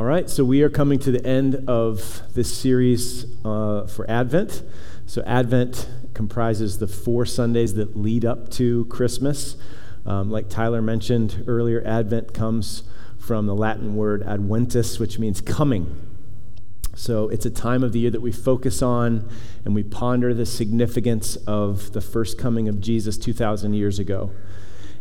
All right, so we are coming to the end of this series uh, for Advent. So, Advent comprises the four Sundays that lead up to Christmas. Um, like Tyler mentioned earlier, Advent comes from the Latin word adventus, which means coming. So, it's a time of the year that we focus on and we ponder the significance of the first coming of Jesus 2,000 years ago.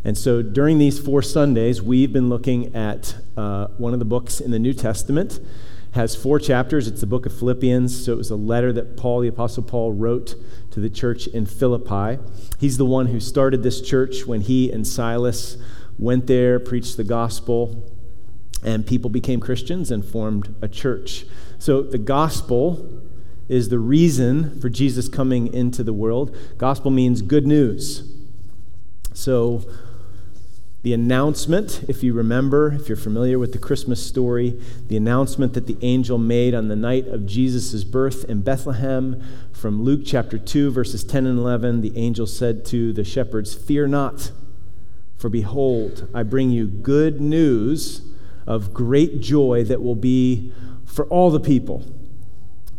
And so during these four Sundays, we've been looking at uh, one of the books in the New Testament. It has four chapters. It's the book of Philippians. So it was a letter that Paul, the Apostle Paul, wrote to the church in Philippi. He's the one who started this church when he and Silas went there, preached the gospel, and people became Christians and formed a church. So the gospel is the reason for Jesus coming into the world. Gospel means good news. So the announcement, if you remember, if you're familiar with the Christmas story, the announcement that the angel made on the night of Jesus' birth in Bethlehem from Luke chapter 2, verses 10 and 11, the angel said to the shepherds, Fear not, for behold, I bring you good news of great joy that will be for all the people.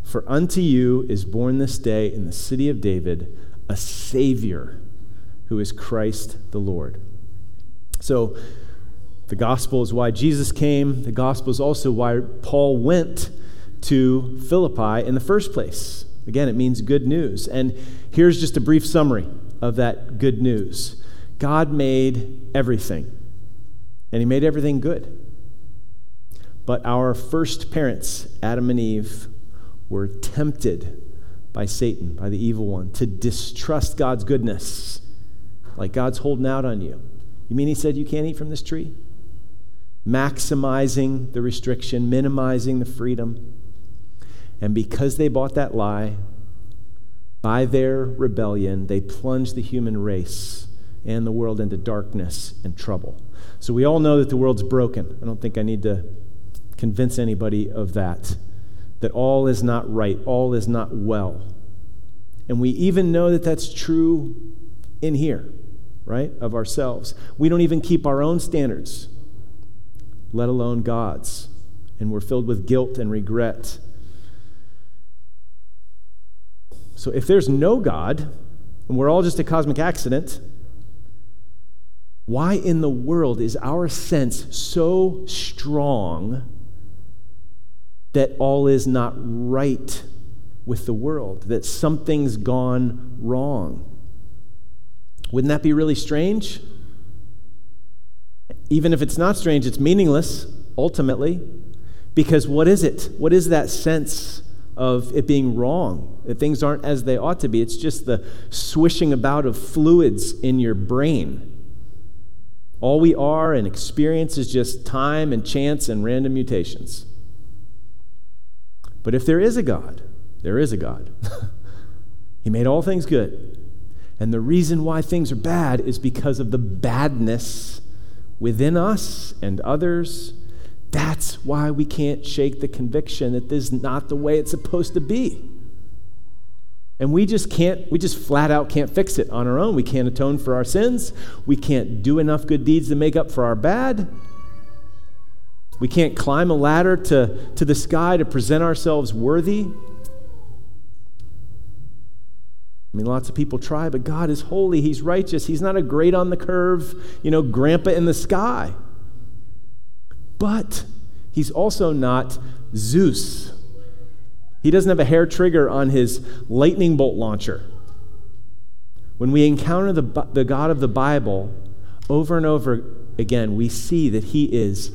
For unto you is born this day in the city of David a Savior who is Christ the Lord. So, the gospel is why Jesus came. The gospel is also why Paul went to Philippi in the first place. Again, it means good news. And here's just a brief summary of that good news God made everything, and He made everything good. But our first parents, Adam and Eve, were tempted by Satan, by the evil one, to distrust God's goodness. Like God's holding out on you. You mean he said you can't eat from this tree? Maximizing the restriction, minimizing the freedom. And because they bought that lie, by their rebellion, they plunged the human race and the world into darkness and trouble. So we all know that the world's broken. I don't think I need to convince anybody of that. That all is not right, all is not well. And we even know that that's true in here right, of ourselves. We don't even keep our own standards, let alone God's. And we're filled with guilt and regret. So if there's no God, and we're all just a cosmic accident, why in the world is our sense so strong that all is not right with the world, that something's gone wrong? Wouldn't that be really strange? Even if it's not strange, it's meaningless ultimately. Because what is it? What is that sense of it being wrong? That things aren't as they ought to be? It's just the swishing about of fluids in your brain. All we are and experience is just time and chance and random mutations. But if there is a God, there is a God. he made all things good. And the reason why things are bad is because of the badness within us and others. That's why we can't shake the conviction that this is not the way it's supposed to be. And we just can't, we just flat out can't fix it on our own. We can't atone for our sins. We can't do enough good deeds to make up for our bad. We can't climb a ladder to, to the sky to present ourselves worthy. I mean, lots of people try, but God is holy. He's righteous. He's not a great on the curve, you know, grandpa in the sky. But he's also not Zeus. He doesn't have a hair trigger on his lightning bolt launcher. When we encounter the, the God of the Bible over and over again, we see that he is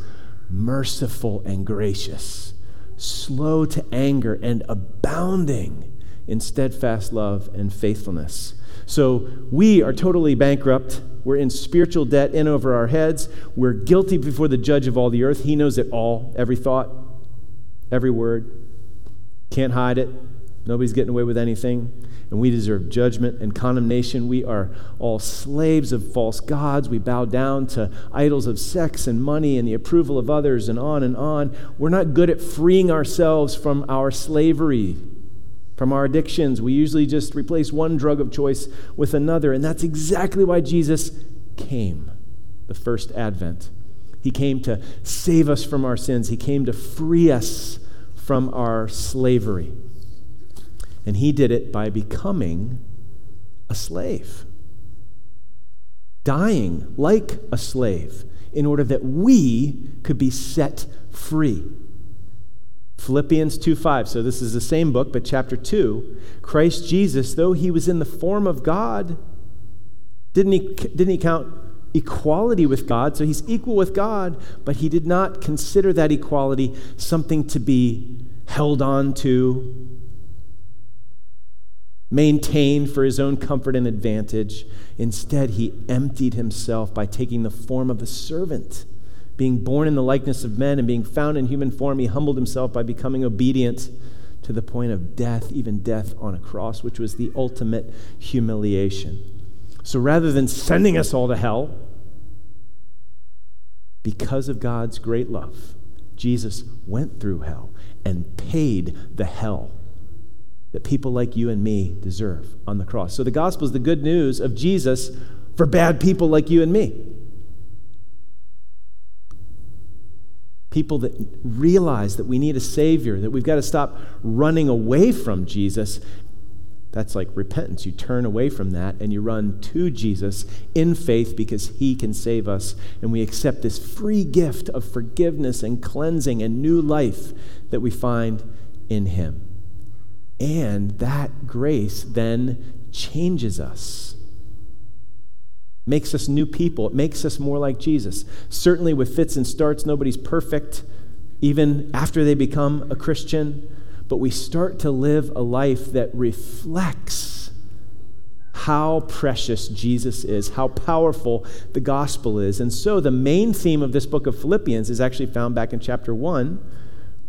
merciful and gracious, slow to anger, and abounding in steadfast love and faithfulness. So we are totally bankrupt. We're in spiritual debt in over our heads. We're guilty before the judge of all the earth. He knows it all, every thought, every word. Can't hide it. Nobody's getting away with anything. And we deserve judgment and condemnation. We are all slaves of false gods. We bow down to idols of sex and money and the approval of others, and on and on. We're not good at freeing ourselves from our slavery from our addictions. We usually just replace one drug of choice with another, and that's exactly why Jesus came, the first advent. He came to save us from our sins, He came to free us from our slavery. And He did it by becoming a slave, dying like a slave in order that we could be set free. Philippians 2 5. So this is the same book, but chapter 2. Christ Jesus, though he was in the form of God, didn't he, didn't he count equality with God? So he's equal with God, but he did not consider that equality something to be held on to, maintained for his own comfort and advantage. Instead, he emptied himself by taking the form of a servant being born in the likeness of men and being found in human form, he humbled himself by becoming obedient to the point of death, even death on a cross, which was the ultimate humiliation. So rather than sending us all to hell, because of God's great love, Jesus went through hell and paid the hell that people like you and me deserve on the cross. So the gospel is the good news of Jesus for bad people like you and me. People that realize that we need a Savior, that we've got to stop running away from Jesus. That's like repentance. You turn away from that and you run to Jesus in faith because He can save us. And we accept this free gift of forgiveness and cleansing and new life that we find in Him. And that grace then changes us makes us new people. It makes us more like Jesus. Certainly, with fits and starts, nobody's perfect, even after they become a Christian. But we start to live a life that reflects how precious Jesus is, how powerful the gospel is. And so, the main theme of this book of Philippians is actually found back in chapter 1,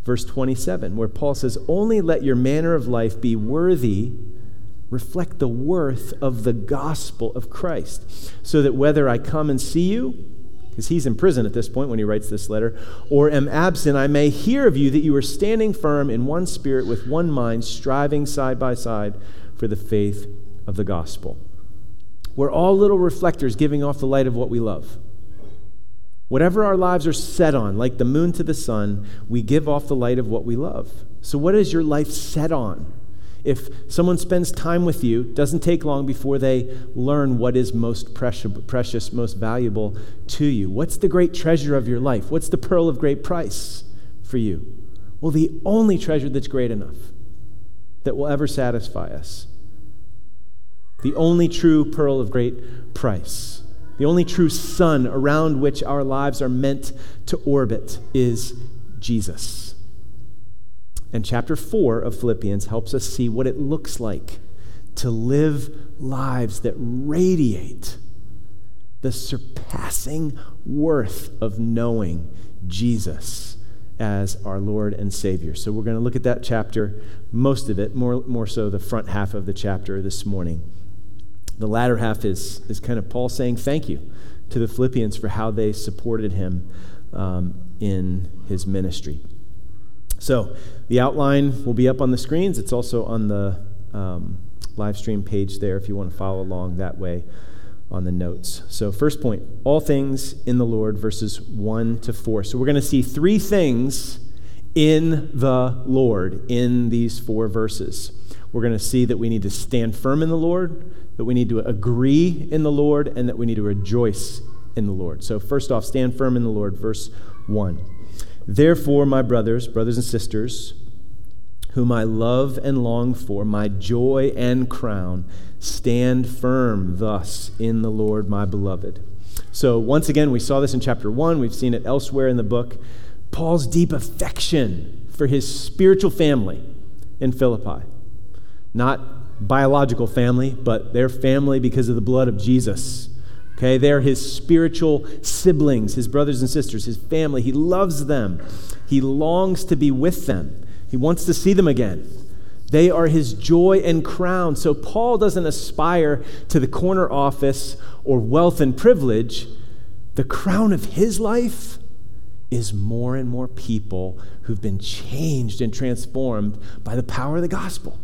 verse 27, where Paul says, Only let your manner of life be worthy reflect the worth of the gospel of Christ, so that whether I come and see you, because he's in prison at this point when he writes this letter, or am absent, I may hear of you that you are standing firm in one spirit with one mind, striving side by side for the faith of the gospel. We're all little reflectors giving off the light of what we love. Whatever our lives are set on, like the moon to the sun, we give off the light of what we love. So, what is your life set on? If someone spends time with you, doesn't take long before they learn what is most precious, most valuable to you. What's the great treasure of your life? What's the pearl of great price for you? Well, the only treasure that's great enough that will ever satisfy us. The only true pearl of great price. The only true sun around which our lives are meant to orbit is Jesus. And chapter 4 of Philippians helps us see what it looks like to live lives that radiate the surpassing worth of knowing Jesus as our Lord and Savior. So we're going to look at that chapter, most of it, more, more so the front half of the chapter this morning. The latter half is, is kind of Paul saying thank you to the Philippians for how they supported him um, in his ministry. So the outline will be up on the screens. It's also on the um, live stream page there if you want to follow along that way on the notes. So, first point all things in the Lord, verses 1 to 4. So, we're going to see three things in the Lord in these four verses. We're going to see that we need to stand firm in the Lord, that we need to agree in the Lord, and that we need to rejoice in the Lord. So, first off, stand firm in the Lord, verse 1. Therefore, my brothers, brothers and sisters, whom I love and long for, my joy and crown, stand firm thus in the Lord, my beloved. So, once again, we saw this in chapter 1, we've seen it elsewhere in the book. Paul's deep affection for his spiritual family in Philippi. Not biological family, but their family because of the blood of Jesus. Okay, they're his spiritual siblings, his brothers and sisters, his family. He loves them. He longs to be with them. He wants to see them again. They are his joy and crown. So Paul doesn't aspire to the corner office or wealth and privilege. The crown of his life is more and more people who've been changed and transformed by the power of the gospel,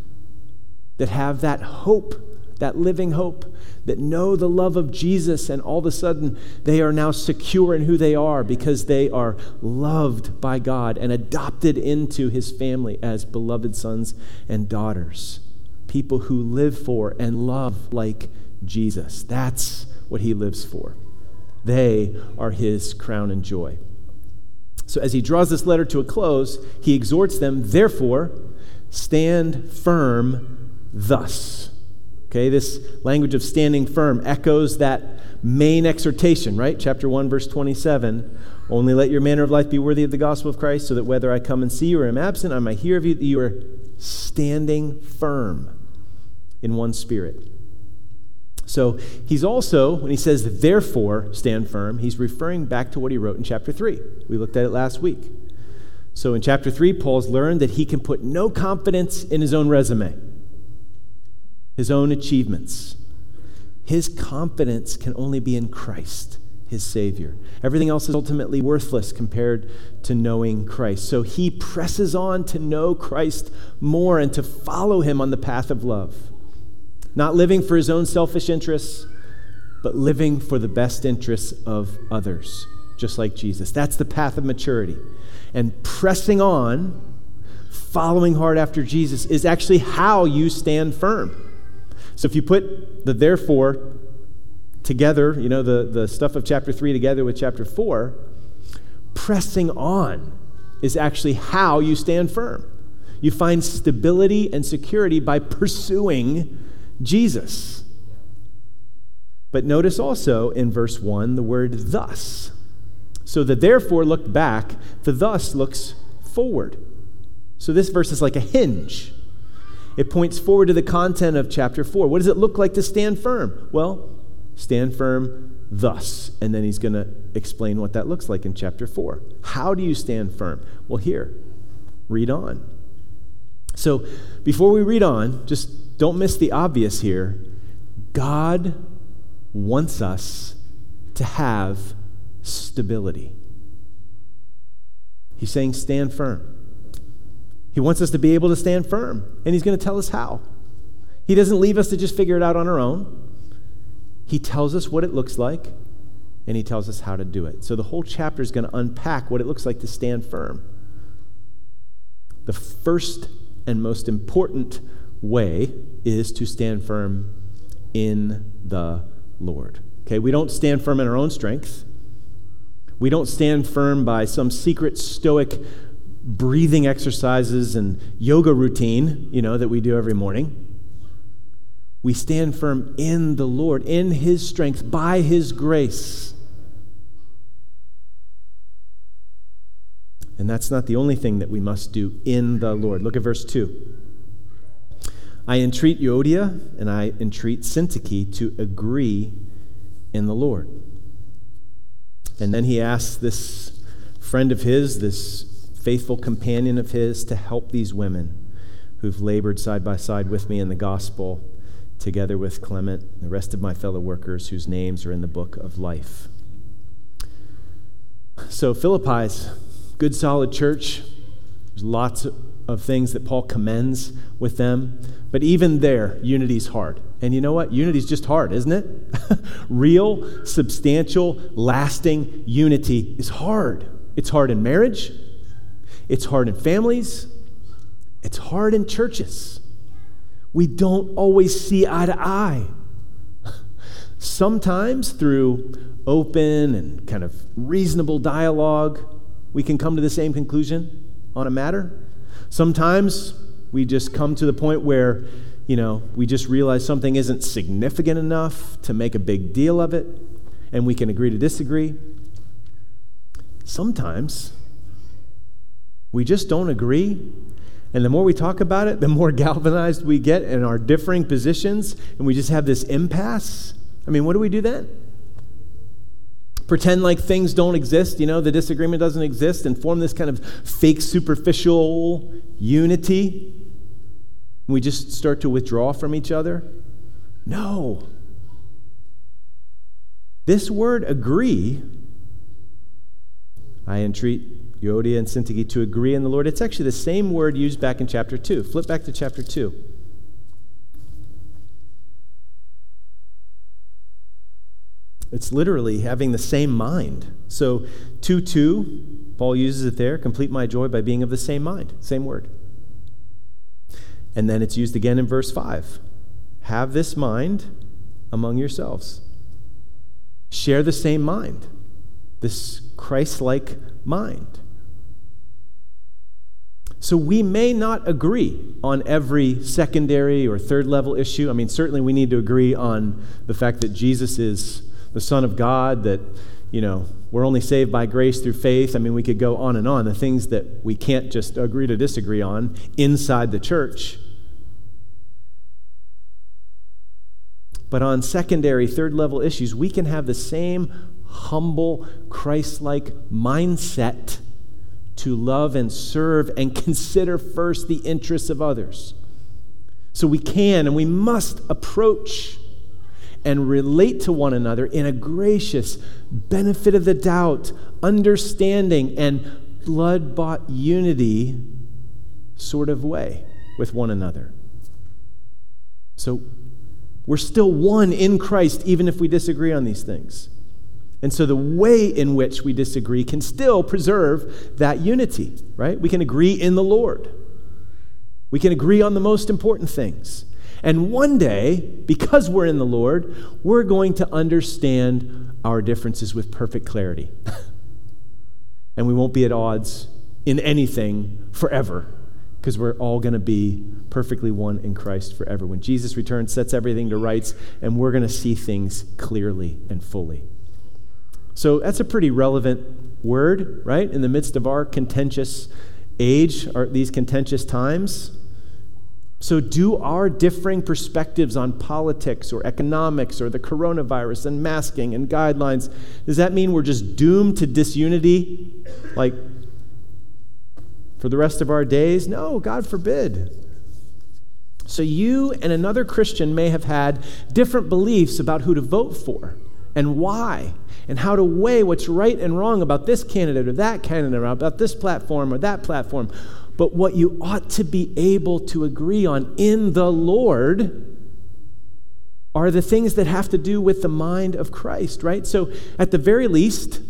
that have that hope that living hope, that know the love of Jesus, and all of a sudden they are now secure in who they are because they are loved by God and adopted into his family as beloved sons and daughters. People who live for and love like Jesus. That's what he lives for. They are his crown and joy. So, as he draws this letter to a close, he exhorts them, therefore, stand firm thus. Okay, this language of standing firm echoes that main exhortation, right? Chapter 1, verse 27. Only let your manner of life be worthy of the gospel of Christ, so that whether I come and see you or am absent, I might hear of you that you are standing firm in one spirit. So he's also, when he says, therefore, stand firm, he's referring back to what he wrote in chapter 3. We looked at it last week. So in chapter 3, Paul's learned that he can put no confidence in his own resume, his own achievements. His confidence can only be in Christ, his Savior. Everything else is ultimately worthless compared to knowing Christ. So he presses on to know Christ more and to follow him on the path of love not living for his own selfish interests, but living for the best interests of others, just like Jesus. That's the path of maturity. And pressing on, following hard after Jesus, is actually how you stand firm. So if you put the therefore together, you know, the, the stuff of chapter 3 together with chapter 4, pressing on is actually how you stand firm. You find stability and security by pursuing Jesus. But notice also in verse 1 the word thus. So the therefore looked back, the thus looks forward. So this verse is like a hinge. It points forward to the content of chapter 4. What does it look like to stand firm? Well, stand firm thus. And then he's going to explain what that looks like in chapter 4. How do you stand firm? Well, here, read on. So before we read on, just don't miss the obvious here. God wants us to have stability. He's saying, stand firm. He wants us to be able to stand firm, and He's going to tell us how. He doesn't leave us to just figure it out on our own. He tells us what it looks like, and He tells us how to do it. So the whole chapter is going to unpack what it looks like to stand firm. The first and most important way is to stand firm in the Lord. Okay, we don't stand firm in our own strength. We don't stand firm by some secret stoic breathing exercises and yoga routine, you know, that we do every morning. We stand firm in the Lord, in His strength, by His grace. And that's not the only thing that we must do in the Lord. Look at verse 2. I entreat Euodia and I entreat Syntyche to agree in the Lord. And then he asks this friend of his, this faithful companion of his, to help these women who've labored side by side with me in the gospel, together with Clement, and the rest of my fellow workers whose names are in the book of life. So, Philippi's good, solid church. There's lots of things that Paul commends with them. But even there, unity's hard. And you know what? Unity's just hard, isn't it? Real, substantial, lasting unity is hard. It's hard in marriage, it's hard in families, it's hard in churches. We don't always see eye to eye. Sometimes through open and kind of reasonable dialogue, we can come to the same conclusion on a matter. Sometimes we just come to the point where, you know, we just realize something isn't significant enough to make a big deal of it, and we can agree to disagree. Sometimes we just don't agree. And the more we talk about it, the more galvanized we get in our differing positions, and we just have this impasse. I mean, what do we do then? Pretend like things don't exist, you know, the disagreement doesn't exist, and form this kind of fake superficial unity? We just start to withdraw from each other? No. This word agree, I entreat Euodia and Syntyche to agree in the Lord. It's actually the same word used back in chapter 2. Flip back to chapter 2. It's literally having the same mind. So, 2 2, Paul uses it there complete my joy by being of the same mind, same word. And then it's used again in verse 5 have this mind among yourselves. Share the same mind, this Christ like mind. So we may not agree on every secondary or third level issue. I mean, certainly we need to agree on the fact that Jesus is the Son of God, that, you know, we're only saved by grace through faith. I mean, we could go on and on. The things that we can't just agree to disagree on inside the church. But on secondary, third level issues, we can have the same humble, Christ like mindset to love and serve and consider first the interests of others. So we can and we must approach and relate to one another in a gracious, benefit of the doubt, understanding, and blood bought unity sort of way with one another. So we're still one in Christ, even if we disagree on these things. And so the way in which we disagree can still preserve that unity, right? We can agree in the Lord. We can agree on the most important things. And one day, because we're in the Lord, we're going to understand our differences with perfect clarity. and we won't be at odds in anything forever because we're all going to be perfectly one in Christ forever. When Jesus returns, sets everything to rights, and we're going to see things clearly and fully. So that's a pretty relevant word, right? In the midst of our contentious age, these contentious times. So, do our differing perspectives on politics or economics or the coronavirus and masking and guidelines, does that mean we're just doomed to disunity? Like, for the rest of our days? No, God forbid. So, you and another Christian may have had different beliefs about who to vote for and why and how to weigh what's right and wrong about this candidate or that candidate or about this platform or that platform. But what you ought to be able to agree on in the Lord are the things that have to do with the mind of Christ, right? So, at the very least,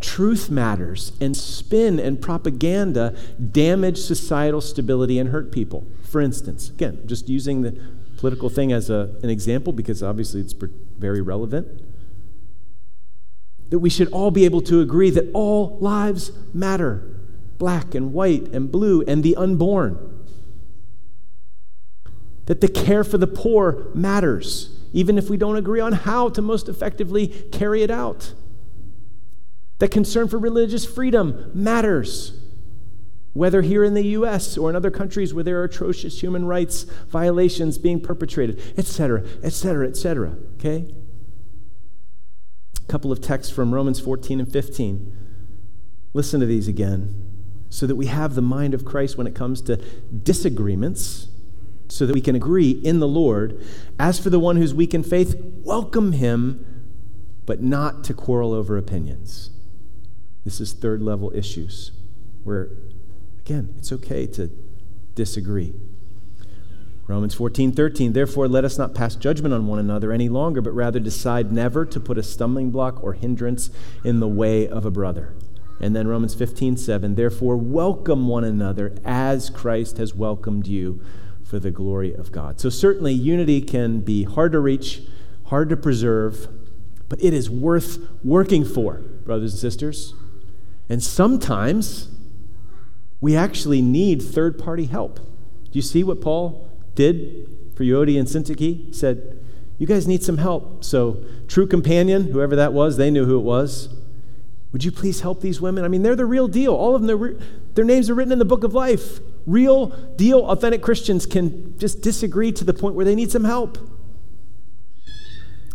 truth matters, and spin and propaganda damage societal stability and hurt people. For instance, again, just using the political thing as a, an example because obviously it's very relevant that we should all be able to agree that all lives matter black and white and blue and the unborn. That the care for the poor matters, even if we don't agree on how to most effectively carry it out. That concern for religious freedom matters, whether here in the US or in other countries where there are atrocious human rights violations being perpetrated, etc., etc., etc. Okay? Couple of texts from Romans 14 and 15. Listen to these again so that we have the mind of Christ when it comes to disagreements, so that we can agree in the Lord. As for the one who's weak in faith, welcome him, but not to quarrel over opinions. This is third level issues where, again, it's okay to disagree. Romans 14, 13. Therefore, let us not pass judgment on one another any longer, but rather decide never to put a stumbling block or hindrance in the way of a brother. And then Romans 15, 7. Therefore, welcome one another as Christ has welcomed you for the glory of God. So, certainly, unity can be hard to reach, hard to preserve, but it is worth working for, brothers and sisters. And sometimes we actually need third party help. Do you see what Paul did for Euodia and Syntyche said, You guys need some help. So, True Companion, whoever that was, they knew who it was. Would you please help these women? I mean, they're the real deal. All of them, re- their names are written in the book of life. Real deal, authentic Christians can just disagree to the point where they need some help.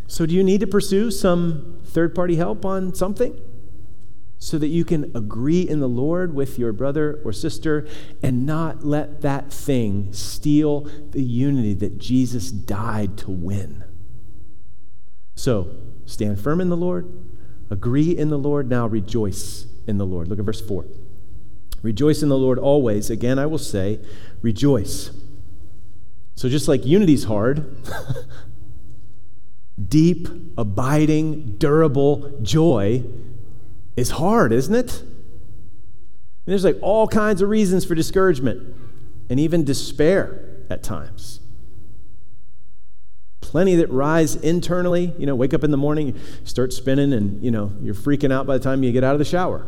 So, do you need to pursue some third party help on something? So that you can agree in the Lord with your brother or sister and not let that thing steal the unity that Jesus died to win. So, stand firm in the Lord, agree in the Lord, now rejoice in the Lord. Look at verse 4. Rejoice in the Lord always. Again, I will say, rejoice. So, just like unity's hard, deep, abiding, durable joy is hard, isn't it? And there's like all kinds of reasons for discouragement and even despair at times. Plenty that rise internally. You know, wake up in the morning, start spinning, and, you know, you're freaking out by the time you get out of the shower.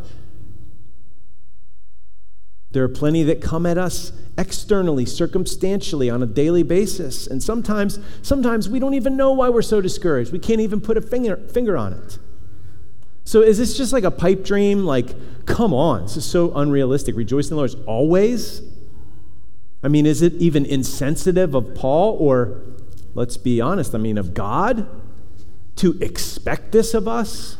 There are plenty that come at us externally, circumstantially, on a daily basis. And sometimes, sometimes we don't even know why we're so discouraged. We can't even put a finger, finger on it. So is this just like a pipe dream? Like, come on, this is so unrealistic. Rejoice in the Lord always? I mean, is it even insensitive of Paul or, let's be honest, I mean, of God to expect this of us?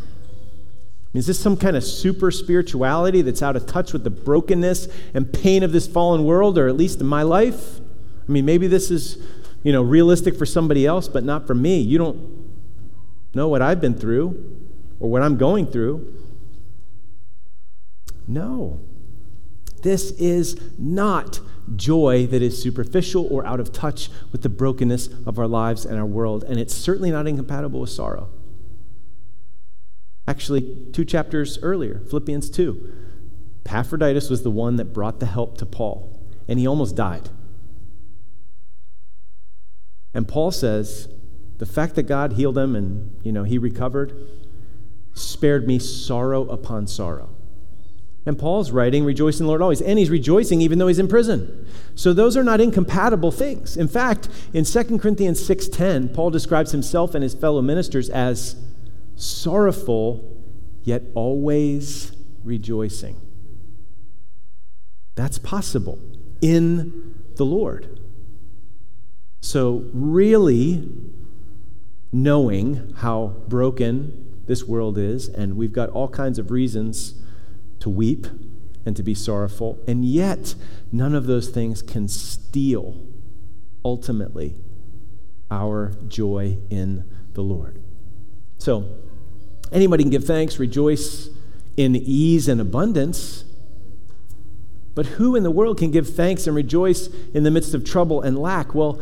Is this some kind of super spirituality that's out of touch with the brokenness and pain of this fallen world, or at least in my life? I mean, maybe this is, you know, realistic for somebody else, but not for me. You don't know what I've been through or what I'm going through. No. This is not joy that is superficial or out of touch with the brokenness of our lives and our world, and it's certainly not incompatible with sorrow. Actually, two chapters earlier, Philippians 2, Epaphroditus was the one that brought the help to Paul, and he almost died. And Paul says, the fact that God healed him and, you know, he recovered spared me sorrow upon sorrow. And Paul's writing, rejoice in the Lord always. And he's rejoicing even though he's in prison. So those are not incompatible things. In fact, in 2 Corinthians 6.10, Paul describes himself and his fellow ministers as sorrowful, yet always rejoicing. That's possible in the Lord. So, really knowing how broken this world is, and we've got all kinds of reasons to weep and to be sorrowful, and yet none of those things can steal ultimately our joy in the Lord. So, anybody can give thanks, rejoice in ease and abundance. But who in the world can give thanks and rejoice in the midst of trouble and lack? Well,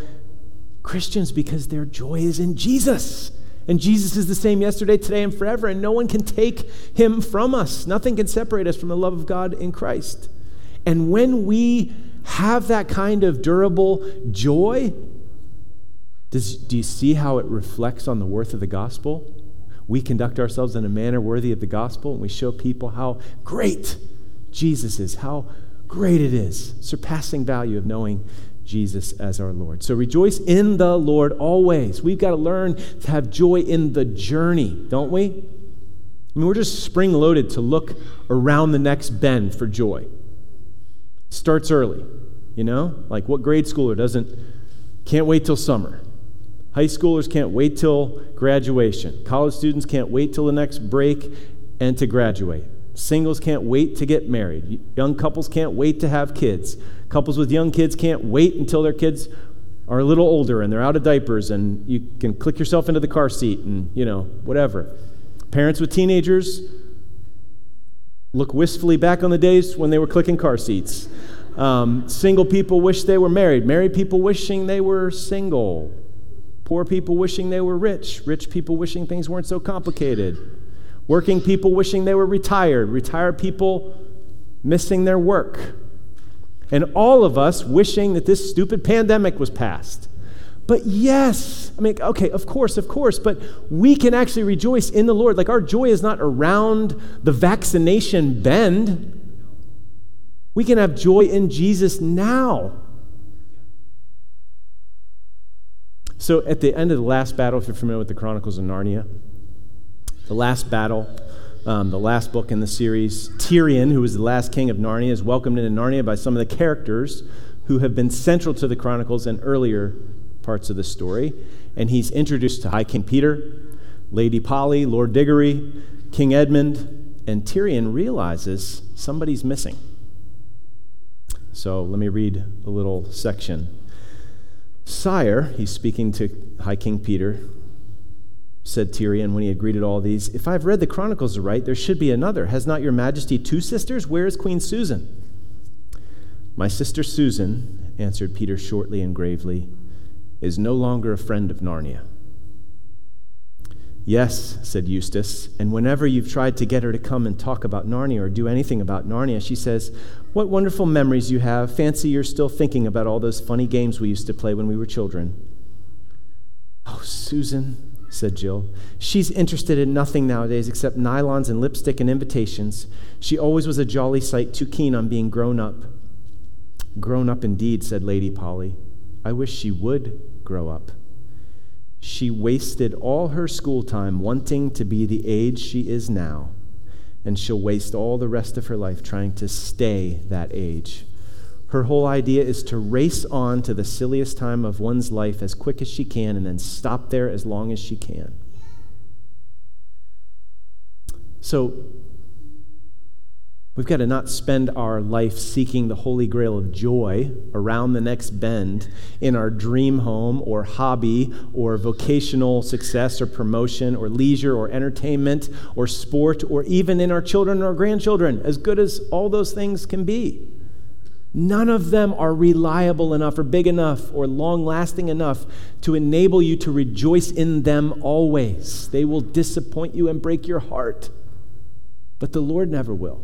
Christians, because their joy is in Jesus. And Jesus is the same yesterday, today, and forever, and no one can take him from us. Nothing can separate us from the love of God in Christ. And when we have that kind of durable joy, does, do you see how it reflects on the worth of the gospel? We conduct ourselves in a manner worthy of the gospel, and we show people how great Jesus is, how great it is, surpassing value of knowing Jesus as our Lord. So rejoice in the Lord always. We've got to learn to have joy in the journey, don't we? I mean, we're just spring loaded to look around the next bend for joy. Starts early, you know? Like what grade schooler doesn't can't wait till summer? High schoolers can't wait till graduation. College students can't wait till the next break and to graduate. Singles can't wait to get married. Young couples can't wait to have kids. Couples with young kids can't wait until their kids are a little older and they're out of diapers and you can click yourself into the car seat and, you know, whatever. Parents with teenagers look wistfully back on the days when they were clicking car seats. Um, single people wish they were married. Married people wishing they were single. Poor people wishing they were rich. Rich people wishing things weren't so complicated. Working people wishing they were retired. Retired people missing their work and all of us wishing that this stupid pandemic was past. But yes, I mean, okay, of course, of course, but we can actually rejoice in the Lord. Like our joy is not around the vaccination bend. We can have joy in Jesus now. So at the end of the last battle, if you're familiar with the Chronicles of Narnia, the last battle, um, the last book in the series. Tirian, who was the last king of Narnia, is welcomed into Narnia by some of the characters who have been central to the Chronicles and earlier parts of the story. And he's introduced to High King Peter, Lady Polly, Lord Diggory, King Edmund, and Tirian realizes somebody's missing. So let me read a little section. Sire, he's speaking to High King Peter, said Tirian when he had greeted all these. If I've read the Chronicles right, there should be another. Has not your majesty two sisters? Where is Queen Susan? My sister Susan, answered Peter shortly and gravely, is no longer a friend of Narnia. Yes, said Eustace, and whenever you've tried to get her to come and talk about Narnia or do anything about Narnia, she says, What wonderful memories you have. Fancy you're still thinking about all those funny games we used to play when we were children. Oh, Susan, said Jill. She's interested in nothing nowadays except nylons and lipstick and invitations. She always was a jolly sight too keen on being grown up. Grown up indeed, said Lady Polly. I wish she would grow up. She wasted all her school time wanting to be the age she is now, and she'll waste all the rest of her life trying to stay that age. Her whole idea is to race on to the silliest time of one's life as quick as she can and then stop there as long as she can. So, We've got to not spend our life seeking the holy grail of joy around the next bend in our dream home or hobby or vocational success or promotion or leisure or entertainment or sport or even in our children or grandchildren, as good as all those things can be. None of them are reliable enough or big enough or long lasting enough to enable you to rejoice in them always. They will disappoint you and break your heart, but the Lord never will.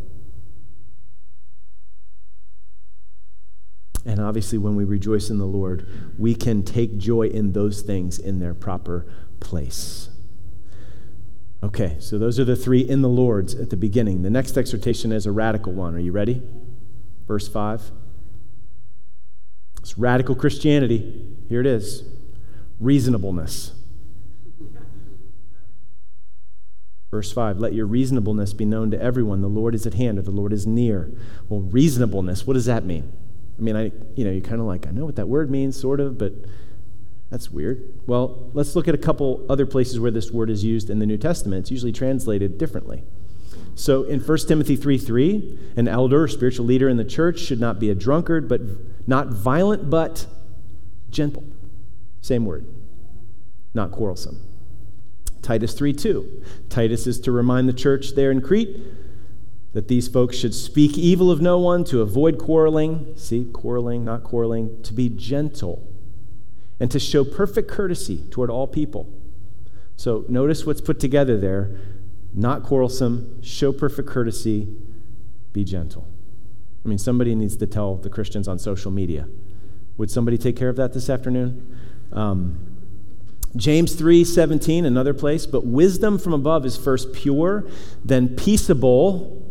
And obviously, when we rejoice in the Lord, we can take joy in those things in their proper place. Okay, so those are the three in the Lord's at the beginning. The next exhortation is a radical one. Are you ready? Verse 5. It's radical Christianity. Here it is reasonableness. Verse 5 Let your reasonableness be known to everyone. The Lord is at hand, or the Lord is near. Well, reasonableness, what does that mean? I mean, I, you know, you're kind of like, I know what that word means, sort of, but that's weird. Well, let's look at a couple other places where this word is used in the New Testament. It's usually translated differently. So in 1 Timothy 3 3, an elder or spiritual leader in the church should not be a drunkard, but not violent, but gentle. Same word. Not quarrelsome. Titus 3 2. Titus is to remind the church there in Crete that these folks should speak evil of no one, to avoid quarreling. See, quarreling, not quarreling, to be gentle, and to show perfect courtesy toward all people. So notice what's put together there not quarrelsome, show perfect courtesy, be gentle. I mean, somebody needs to tell the Christians on social media. Would somebody take care of that this afternoon? Um, James 3 17, another place, but wisdom from above is first pure, then peaceable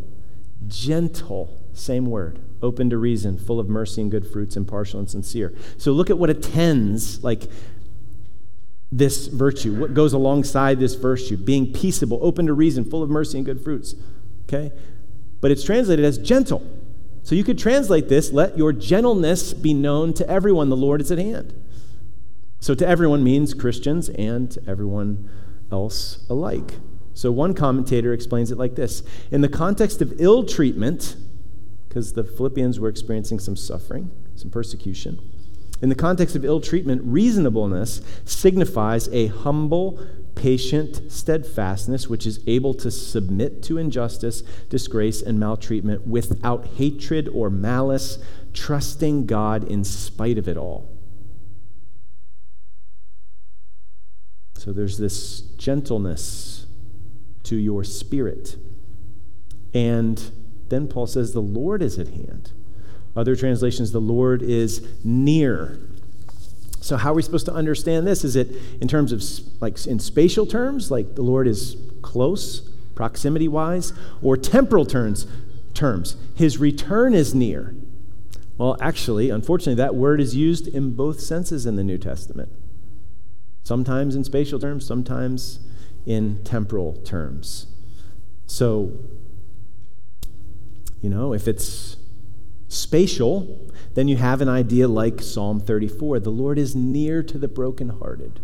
gentle, same word, open to reason, full of mercy and good fruits, impartial and sincere. So look at what attends, like this virtue, what goes alongside this virtue being peaceable, open to reason, full of mercy and good fruits. Okay? But it's translated as gentle. So you could translate this let your gentleness be known to everyone, the Lord is at hand. So to everyone means Christians and to everyone else alike. So one commentator explains it like this In the context of ill treatment, because the Philippians were experiencing some suffering, some persecution, in the context of ill treatment, reasonableness signifies a humble, patient steadfastness which is able to submit to injustice, disgrace, and maltreatment without hatred or malice, trusting God in spite of it all. So there's this gentleness to your spirit. And then Paul says, the Lord is at hand. Other translations, the Lord is near. So, how are we supposed to understand this? Is it in terms of, like, in spatial terms, like the Lord is close, proximity wise, or temporal terms, terms? His return is near. Well, actually, unfortunately, that word is used in both senses in the New Testament. Sometimes in spatial terms, sometimes in temporal terms. So, you know, if it's spatial, then you have an idea like Psalm 34 the Lord is near to the brokenhearted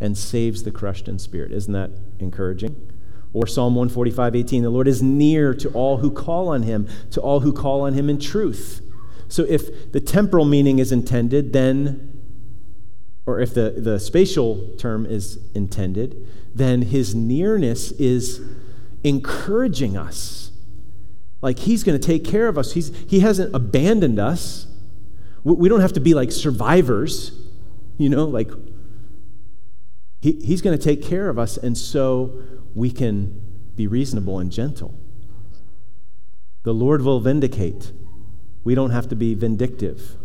and saves the crushed in spirit. Isn't that encouraging? Or Psalm 145 18 the Lord is near to all who call on him, to all who call on him in truth. So if the temporal meaning is intended, then or if the, the spatial term is intended, then his nearness is encouraging us. Like he's going to take care of us. He's, he hasn't abandoned us. We, we don't have to be like survivors, you know, like he, He's going to take care of us, and so we can be reasonable and gentle. The Lord will vindicate. We don't have to be vindictive.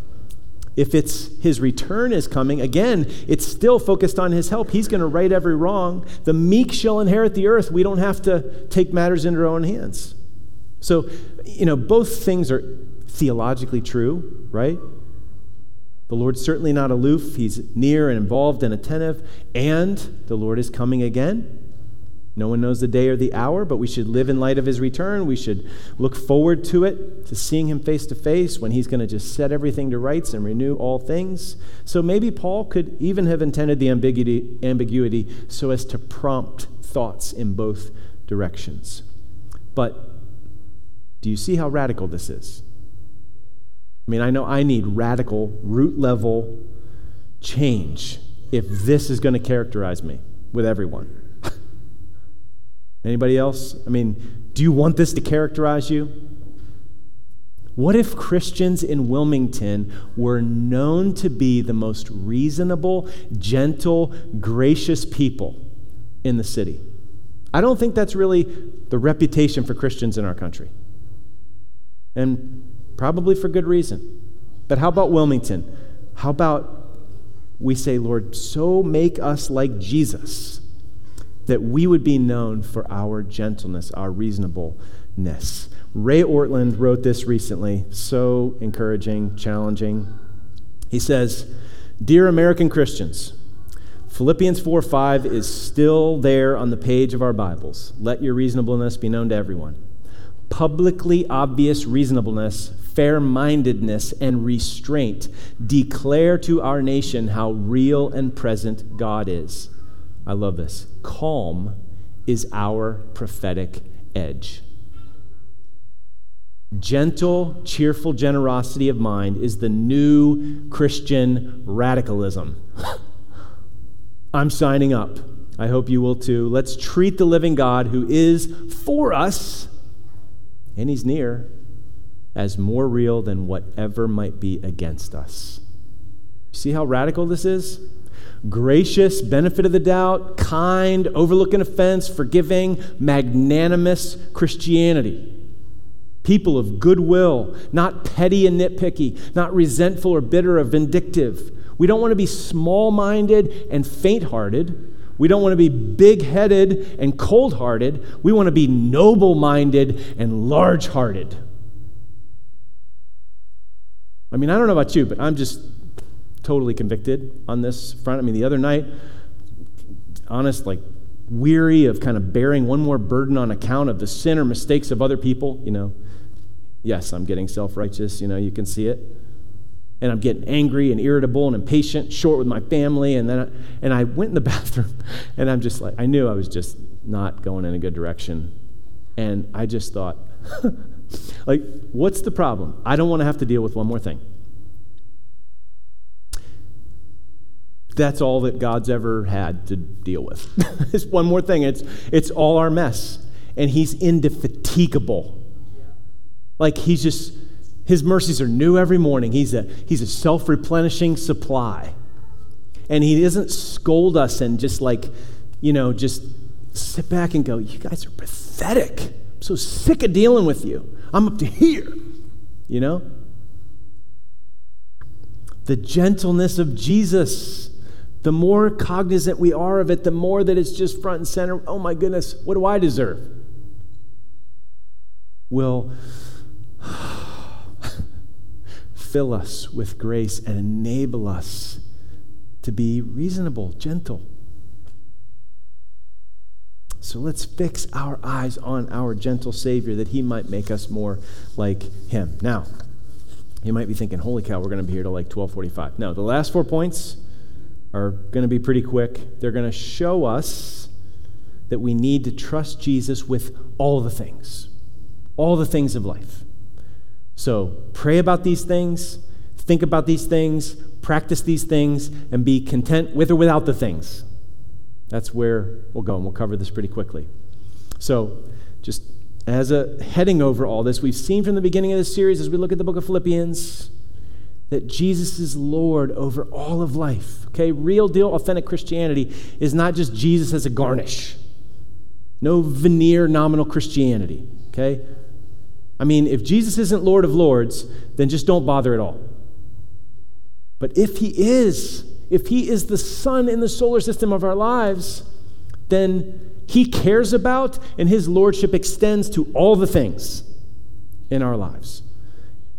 If it's his return is coming, again, it's still focused on his help. He's going to right every wrong. The meek shall inherit the earth. We don't have to take matters into our own hands. So, you know, both things are theologically true, right? The Lord's certainly not aloof. He's near and involved and attentive. And the Lord is coming again. No one knows the day or the hour, but we should live in light of his return. We should look forward to it, to seeing him face to face when he's going to just set everything to rights and renew all things. So maybe Paul could even have intended the ambiguity, ambiguity so as to prompt thoughts in both directions. But do you see how radical this is? I mean, I know I need radical, root level change if this is going to characterize me with everyone. Anybody else? I mean, do you want this to characterize you? What if Christians in Wilmington were known to be the most reasonable, gentle, gracious people in the city? I don't think that's really the reputation for Christians in our country. And probably for good reason. But how about Wilmington? How about we say, Lord, so make us like Jesus? that we would be known for our gentleness, our reasonableness. Ray Ortlund wrote this recently, so encouraging, challenging. He says, Dear American Christians, Philippians 4 5 is still there on the page of our Bibles. Let your reasonableness be known to everyone. Publicly obvious reasonableness, fair mindedness, and restraint declare to our nation how real and present God is. I love this. Calm is our prophetic edge. Gentle, cheerful generosity of mind is the new Christian radicalism. I'm signing up. I hope you will too. Let's treat the living God who is for us, and he's near, as more real than whatever might be against us. See how radical this is? gracious, benefit of the doubt, kind, overlooking offense, forgiving, magnanimous Christianity. People of goodwill, not petty and nitpicky, not resentful or bitter or vindictive. We don't want to be small minded and faint hearted. We don't want to be big headed and cold hearted. We want to be noble minded and large hearted. I mean, I don't know about you, but I'm just totally convicted on this front. I mean, the other night, honest, like weary of kind of bearing one more burden on account of the sin or mistakes of other people, you know. Yes, I'm getting self righteous, you know, you can see it. And I'm getting angry and irritable and impatient, short with my family. And then I, and I went in the bathroom and I'm just like, I knew I was just not going in a good direction. And I just thought, like, what's the problem? I don't want to have to deal with one more thing. That's all that God's ever had to deal with. it's one more thing. It's, it's all our mess. And He's indefatigable. Like He's just, His mercies are new every morning. He's a, he's a self replenishing supply. And He doesn't scold us and just like, you know, just sit back and go, You guys are pathetic. I'm so sick of dealing with you. I'm up to here. You know? The gentleness of Jesus the more cognizant we are of it, the more that it's just front and center. Oh my goodness, what do I deserve? Will fill us with grace and enable us to be reasonable, gentle. So let's fix our eyes on our gentle Savior that he might make us more like him. Now, you might be thinking, holy cow, we're going to be here till like 1245. No, the last four points are going to be pretty quick. They're going to show us that we need to trust Jesus with all the things, all the things of life. So pray about these things, think about these things, practice these things, and be content with or without the things. That's where we'll go, and we'll cover this pretty quickly. So, just as a heading over all this, we've seen from the beginning of this series as we look at the book of Philippians that Jesus is Lord over all of life. Okay, real deal, authentic Christianity is not just Jesus as a garnish, no veneer nominal Christianity. Okay? I mean, if Jesus isn't Lord of Lords, then just don't bother at all. But if he is, if he is the sun in the solar system of our lives, then he cares about and his lordship extends to all the things in our lives.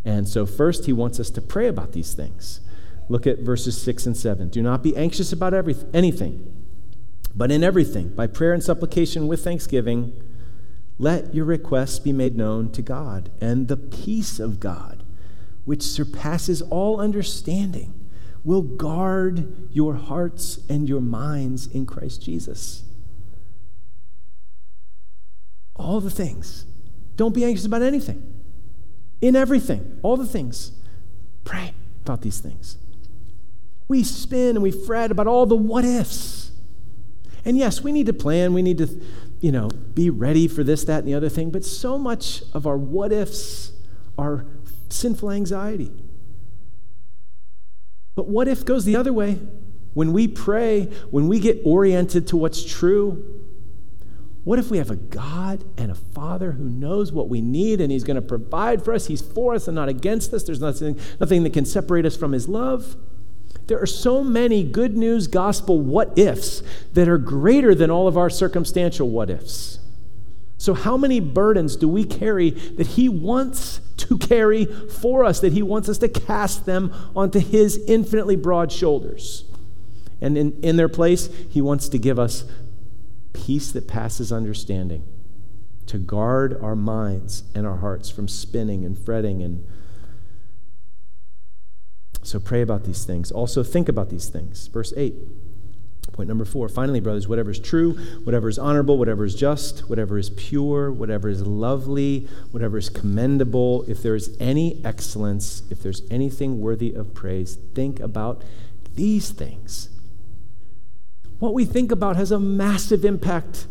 And so, first, he wants us to pray about these things. Look at verses 6 and 7. Do not be anxious about everything, anything, but in everything, by prayer and supplication with thanksgiving, let your requests be made known to God, and the peace of God, which surpasses all understanding, will guard your hearts and your minds in Christ Jesus. All the things. Don't be anxious about anything in everything, all the things. Pray about these things. We spin and we fret about all the what ifs. And yes, we need to plan, we need to, you know, be ready for this, that, and the other thing, but so much of our what ifs are sinful anxiety. But what if goes the other way? When we pray, when we get oriented to what's true, what if we have a God and a Father who knows what we need and He's going to provide for us? He's for us and not against us. There's nothing, nothing that can separate us from His love. There are so many good news gospel what ifs that are greater than all of our circumstantial what ifs. So, how many burdens do we carry that He wants to carry for us, that He wants us to cast them onto His infinitely broad shoulders? And in, in their place, He wants to give us peace that passes understanding, to guard our minds and our hearts from spinning and fretting and so pray about these things. Also think about these things. Verse 8. Point number four. Finally, brothers, whatever is true, whatever is honorable, whatever is just, whatever is pure, whatever is lovely, whatever is commendable, if there is any excellence, if there's anything worthy of praise, think about these things. What we think about has a massive impact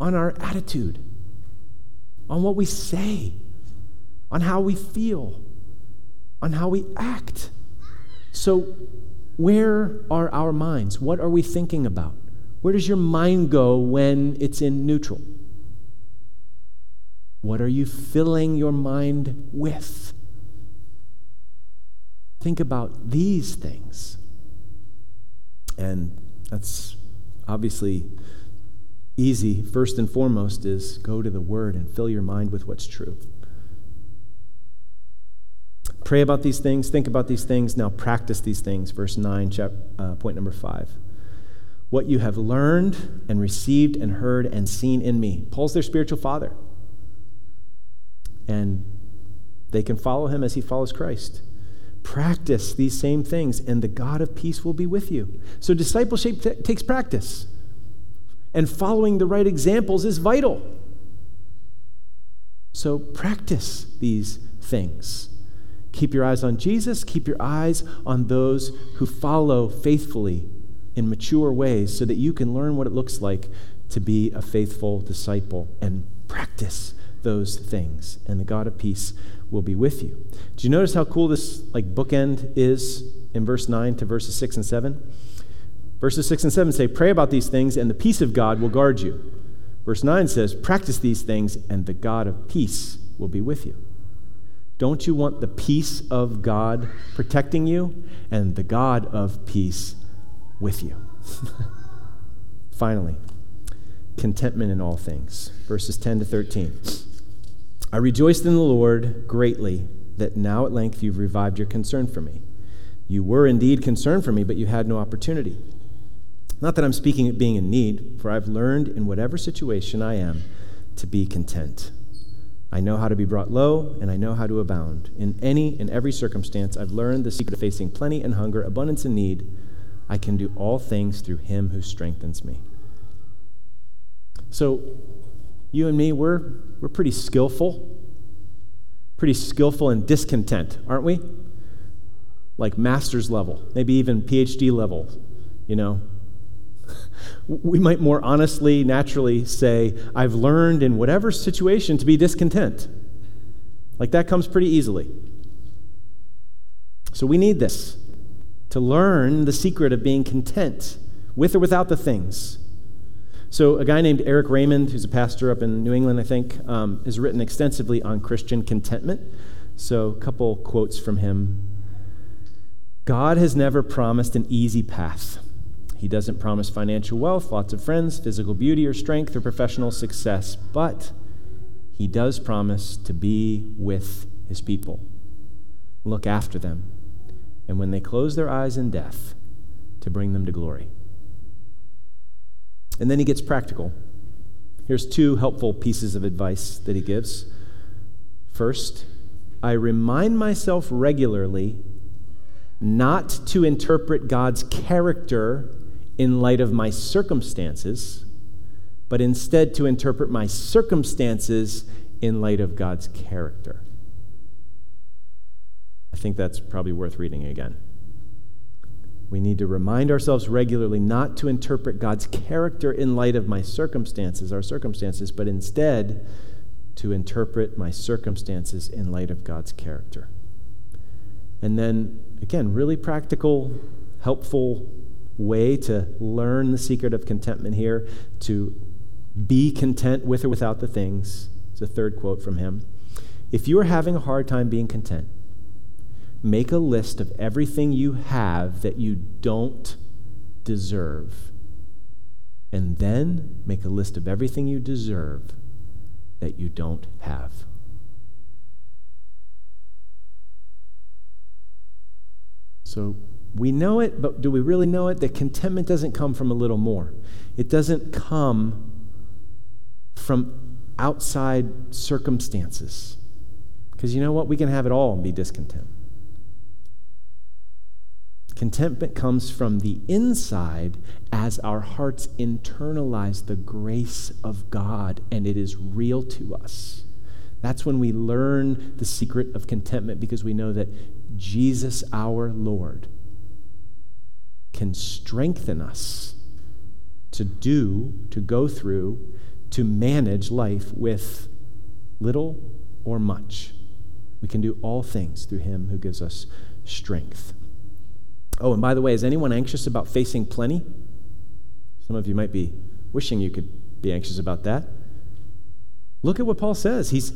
on our attitude, on what we say, on how we feel, on how we act. So, where are our minds? What are we thinking about? Where does your mind go when it's in neutral? What are you filling your mind with? Think about these things. And that's obviously easy. First and foremost is go to the Word and fill your mind with what's true. Pray about these things, think about these things, now practice these things. Verse 9, chap, uh, point number 5. What you have learned and received and heard and seen in me. Paul's their spiritual father. And they can follow him as he follows Christ. Practice these same things, and the God of peace will be with you. So, discipleship t- takes practice, and following the right examples is vital. So, practice these things. Keep your eyes on Jesus, keep your eyes on those who follow faithfully in mature ways so that you can learn what it looks like to be a faithful disciple and practice those things. And the God of peace will be with you. Do you notice how cool this like bookend is in verse 9 to verses 6 and 7? Verses 6 and 7 say, Pray about these things, and the peace of God will guard you. Verse 9 says, Practice these things, and the God of peace will be with you. Don't you want the peace of God protecting you and the God of peace with you? Finally, contentment in all things. Verses 10 to 13. I rejoiced in the Lord greatly that now at length you've revived your concern for me. You were indeed concerned for me, but you had no opportunity. Not that I'm speaking of being in need, for I've learned in whatever situation I am to be content. I know how to be brought low, and I know how to abound. In any and every circumstance, I've learned the secret of facing plenty and hunger, abundance and need. I can do all things through him who strengthens me. So, you and me, we're, we're pretty skillful, pretty skillful in discontent, aren't we? Like master's level, maybe even PhD level, you know. We might more honestly, naturally say, I've learned in whatever situation to be discontent. Like that comes pretty easily. So we need this to learn the secret of being content with or without the things. So, a guy named Eric Raymond, who's a pastor up in New England, I think, um, has written extensively on Christian contentment. So, a couple quotes from him. God has never promised an easy path. He doesn't promise financial wealth, lots of friends, physical beauty, or strength, or professional success, but He does promise to be with His people, look after them, and when they close their eyes in death, to bring them to glory. And then He gets practical. Here's two helpful pieces of advice that He gives. First, I remind myself regularly not to interpret God's character in light of my circumstances, but instead to interpret my circumstances in light of God's character. I think that's probably worth reading again. We need to remind ourselves regularly not to interpret God's character in light of my circumstances, our circumstances, but instead to interpret my circumstances in light of God's character. And then, again, really practical, helpful way to learn the secret of contentment here, to be content with or without the things. It's a third quote from him. If you are having a hard time being content, make a list of everything you have that you don't deserve. And then make a list of everything you deserve that you don't have. So we know it, but do we really know it? That contentment doesn't come from a little more. It doesn't come from outside circumstances. Because you know what? We can have it all and be discontent. Contentment comes from the inside as our hearts internalize the grace of God and it is real to us. That's when we learn the secret of contentment because we know that Jesus, our Lord, can strengthen us to do, to go through, to manage life with little or much. We can do all things through Him who gives us strength. Oh, and by the way, is anyone anxious about facing plenty? Some of you might be wishing you could be anxious about that. Look at what Paul says. He's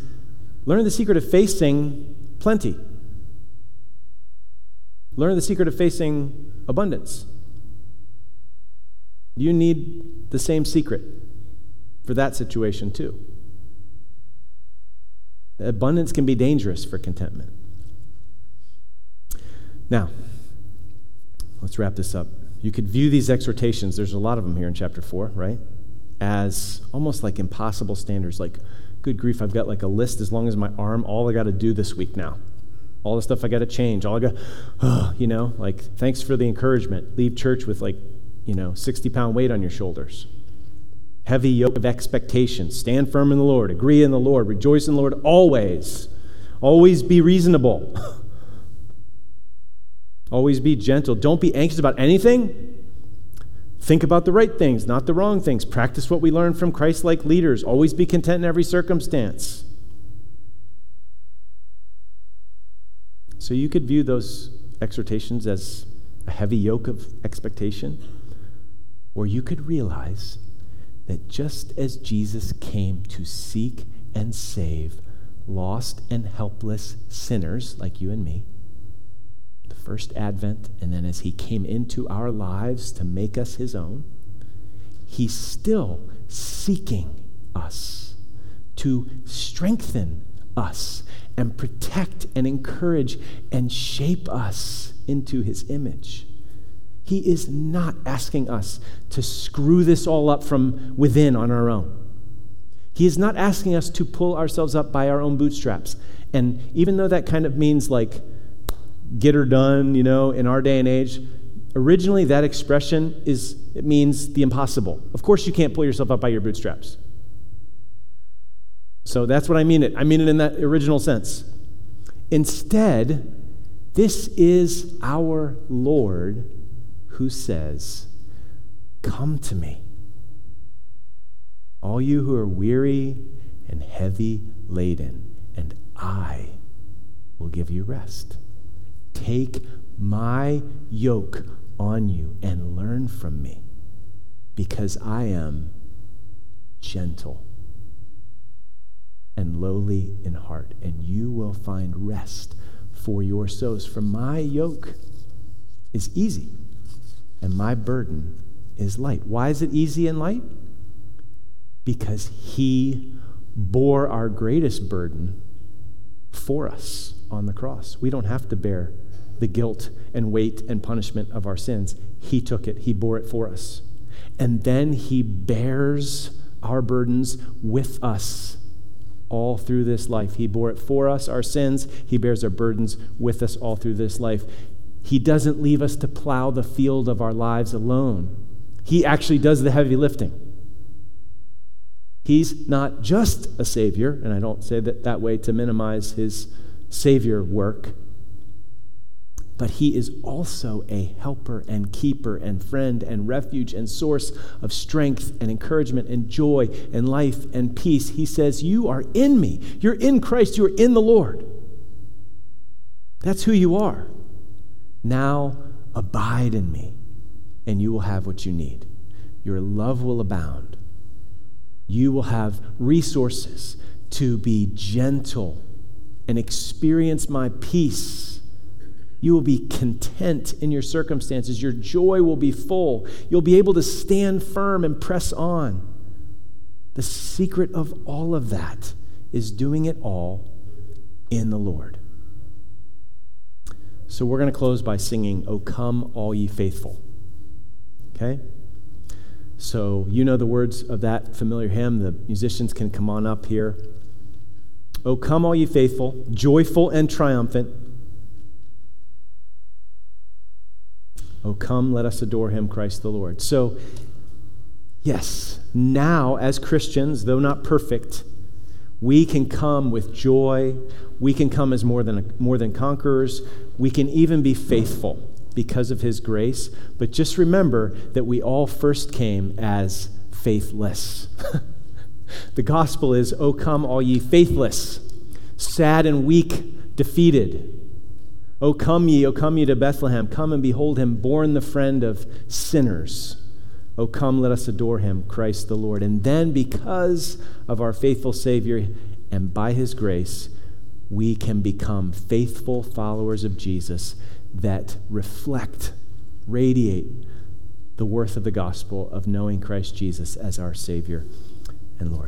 learned the secret of facing plenty. Learn the secret of facing abundance. You need the same secret for that situation, too. Abundance can be dangerous for contentment. Now, let's wrap this up. You could view these exhortations, there's a lot of them here in chapter 4, right? As almost like impossible standards. Like, good grief, I've got like a list as long as my arm, all I got to do this week now all the stuff I got to change, all I got, oh, you know, like, thanks for the encouragement. Leave church with like, you know, 60 pound weight on your shoulders. Heavy yoke of expectation. Stand firm in the Lord. Agree in the Lord. Rejoice in the Lord always. Always be reasonable. always be gentle. Don't be anxious about anything. Think about the right things, not the wrong things. Practice what we learn from Christ like leaders. Always be content in every circumstance. So you could view those exhortations as a heavy yoke of expectation, or you could realize that just as Jesus came to seek and save lost and helpless sinners like you and me, the first advent, and then as he came into our lives to make us his own, he's still seeking us to strengthen us and protect and encourage and shape us into his image. He is not asking us to screw this all up from within on our own. He is not asking us to pull ourselves up by our own bootstraps. And even though that kind of means like get her done, you know, in our day and age, originally that expression is it means the impossible. Of course you can't pull yourself up by your bootstraps. So that's what I mean it. I mean it in that original sense. Instead, this is our Lord who says, Come to me, all you who are weary and heavy laden, and I will give you rest. Take my yoke on you and learn from me, because I am gentle and lowly in heart, and you will find rest for your souls. For my yoke is easy, and my burden is light. Why is it easy and light? Because he bore our greatest burden for us on the cross. We don't have to bear the guilt and weight and punishment of our sins. He took it, He bore it for us. And then He bears our burdens with us all through this life. He bore it for us, our sins. He bears our burdens with us all through this life. He doesn't leave us to plow the field of our lives alone. He actually does the heavy lifting. He's not just a Savior, and I don't say that that way to minimize his Savior work, but he is also a helper and keeper and friend and refuge and source of strength and encouragement and joy and life and peace. He says, You are in me. You're in Christ. You're in the Lord. That's who you are. Now abide in me, and you will have what you need. Your love will abound. You will have resources to be gentle and experience my peace you will be content in your circumstances. Your joy will be full. You'll be able to stand firm and press on. The secret of all of that is doing it all in the Lord. So we're going to close by singing, O come, all ye faithful. Okay? So you know the words of that familiar hymn. The musicians can come on up here. O come, all ye faithful, joyful and triumphant Oh, come, let us adore him, Christ the Lord. So, yes, now as Christians, though not perfect, we can come with joy. We can come as more than, more than conquerors. We can even be faithful because of his grace. But just remember that we all first came as faithless. the gospel is, Oh, come, all ye faithless, sad and weak, defeated. O come ye, O come ye to Bethlehem. Come and behold him, born the friend of sinners. O come, let us adore him, Christ the Lord. And then, because of our faithful Savior and by his grace, we can become faithful followers of Jesus that reflect, radiate the worth of the gospel of knowing Christ Jesus as our Savior and Lord.